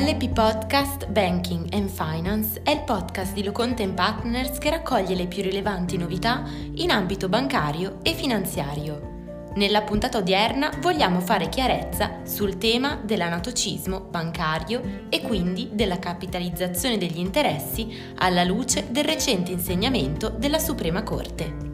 LP Podcast Banking and Finance è il podcast di Loconte Partners che raccoglie le più rilevanti novità in ambito bancario e finanziario. Nella puntata odierna vogliamo fare chiarezza sul tema dell'anatocismo bancario e quindi della capitalizzazione degli interessi alla luce del recente insegnamento della Suprema Corte.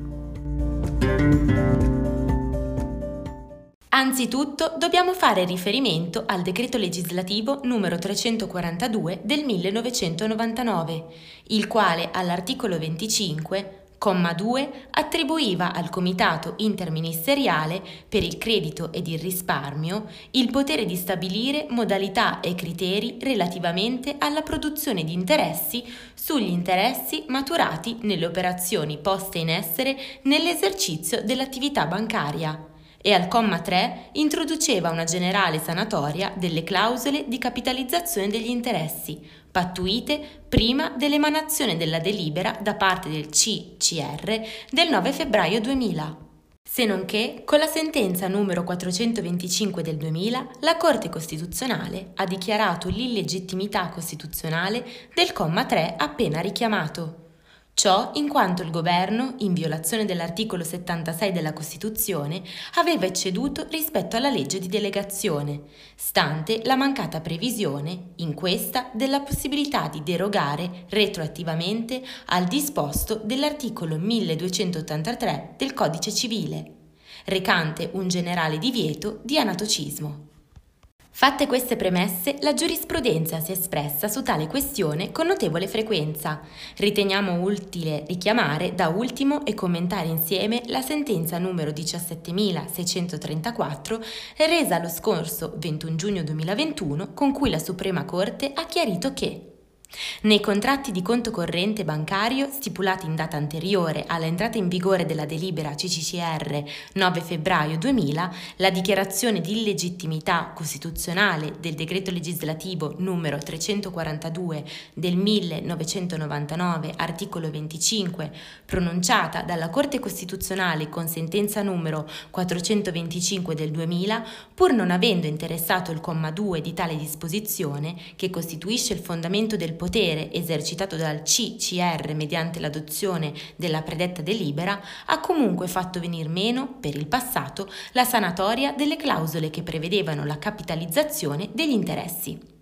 Anzitutto dobbiamo fare riferimento al decreto legislativo numero 342 del 1999, il quale all'articolo 25 comma 2 attribuiva al Comitato interministeriale per il credito ed il risparmio il potere di stabilire modalità e criteri relativamente alla produzione di interessi sugli interessi maturati nelle operazioni poste in essere nell'esercizio dell'attività bancaria e al comma 3 introduceva una generale sanatoria delle clausole di capitalizzazione degli interessi, pattuite prima dell'emanazione della delibera da parte del CCR del 9 febbraio 2000. Se non che, con la sentenza numero 425 del 2000, la Corte Costituzionale ha dichiarato l'illegittimità costituzionale del comma 3 appena richiamato. Ciò in quanto il governo, in violazione dell'articolo 76 della Costituzione, aveva ecceduto rispetto alla legge di delegazione, stante la mancata previsione, in questa, della possibilità di derogare retroattivamente al disposto dell'articolo 1283 del Codice civile, recante un generale divieto di anatocismo. Fatte queste premesse, la giurisprudenza si è espressa su tale questione con notevole frequenza. Riteniamo utile richiamare da ultimo e commentare insieme la sentenza numero 17634 resa lo scorso 21 giugno 2021 con cui la Suprema Corte ha chiarito che nei contratti di conto corrente bancario stipulati in data anteriore all'entrata in vigore della delibera CCCR 9 febbraio 2000, la dichiarazione di illegittimità costituzionale del decreto legislativo numero 342 del 1999, articolo 25, pronunciata dalla Corte Costituzionale con sentenza numero 425 del 2000, pur non avendo interessato il comma 2 di tale disposizione, che costituisce il fondamento del potere esercitato dal CCR mediante l'adozione della predetta delibera ha comunque fatto venir meno, per il passato, la sanatoria delle clausole che prevedevano la capitalizzazione degli interessi.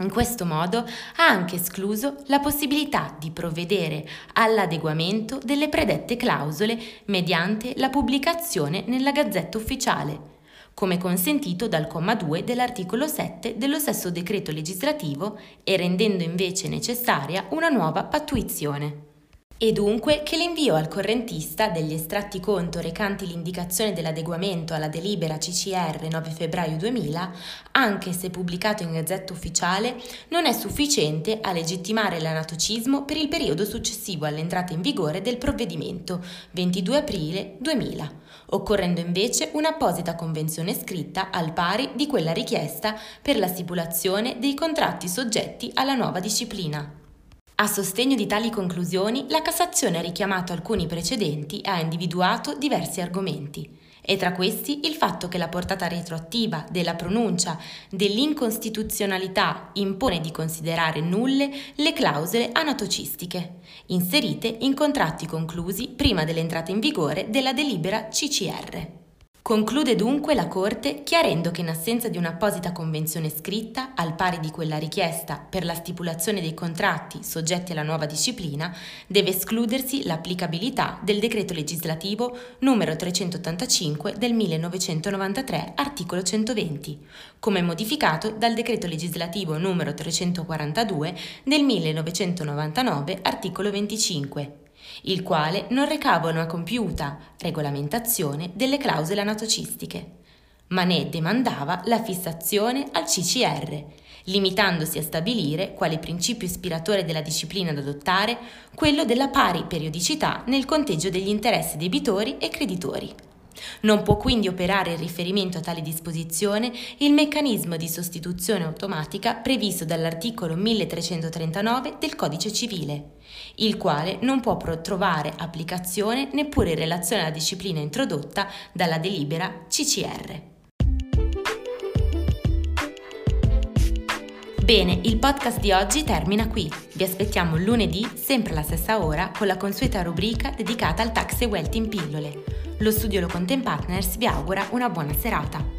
In questo modo ha anche escluso la possibilità di provvedere all'adeguamento delle predette clausole mediante la pubblicazione nella Gazzetta Ufficiale, come consentito dal comma 2 dell'articolo 7 dello stesso decreto legislativo e rendendo invece necessaria una nuova pattuizione e dunque che l'invio al correntista degli estratti conto recanti l'indicazione dell'adeguamento alla delibera CCR 9 febbraio 2000, anche se pubblicato in Gazzetta Ufficiale, non è sufficiente a legittimare l'anatocismo per il periodo successivo all'entrata in vigore del provvedimento 22 aprile 2000, occorrendo invece un'apposita convenzione scritta al pari di quella richiesta per la stipulazione dei contratti soggetti alla nuova disciplina. A sostegno di tali conclusioni, la Cassazione ha richiamato alcuni precedenti e ha individuato diversi argomenti, e tra questi il fatto che la portata retroattiva della pronuncia dell'incostituzionalità impone di considerare nulle le clausole anatocistiche, inserite in contratti conclusi prima dell'entrata in vigore della delibera CCR. Conclude dunque la Corte chiarendo che in assenza di un'apposita convenzione scritta, al pari di quella richiesta per la stipulazione dei contratti soggetti alla nuova disciplina, deve escludersi l'applicabilità del decreto legislativo numero 385 del 1993, articolo 120, come modificato dal decreto legislativo numero 342 del 1999, articolo 25 il quale non recava una compiuta regolamentazione delle clausole anatocistiche, ma ne demandava la fissazione al CCR, limitandosi a stabilire quale principio ispiratore della disciplina da adottare quello della pari periodicità nel conteggio degli interessi debitori e creditori. Non può quindi operare in riferimento a tale disposizione il meccanismo di sostituzione automatica previsto dall'articolo 1339 del Codice civile, il quale non può trovare applicazione neppure in relazione alla disciplina introdotta dalla delibera CCR. Bene, il podcast di oggi termina qui. Vi aspettiamo lunedì, sempre alla stessa ora, con la consueta rubrica dedicata al tax e wealth in pillole. Lo studio Lo Content Partners vi augura una buona serata.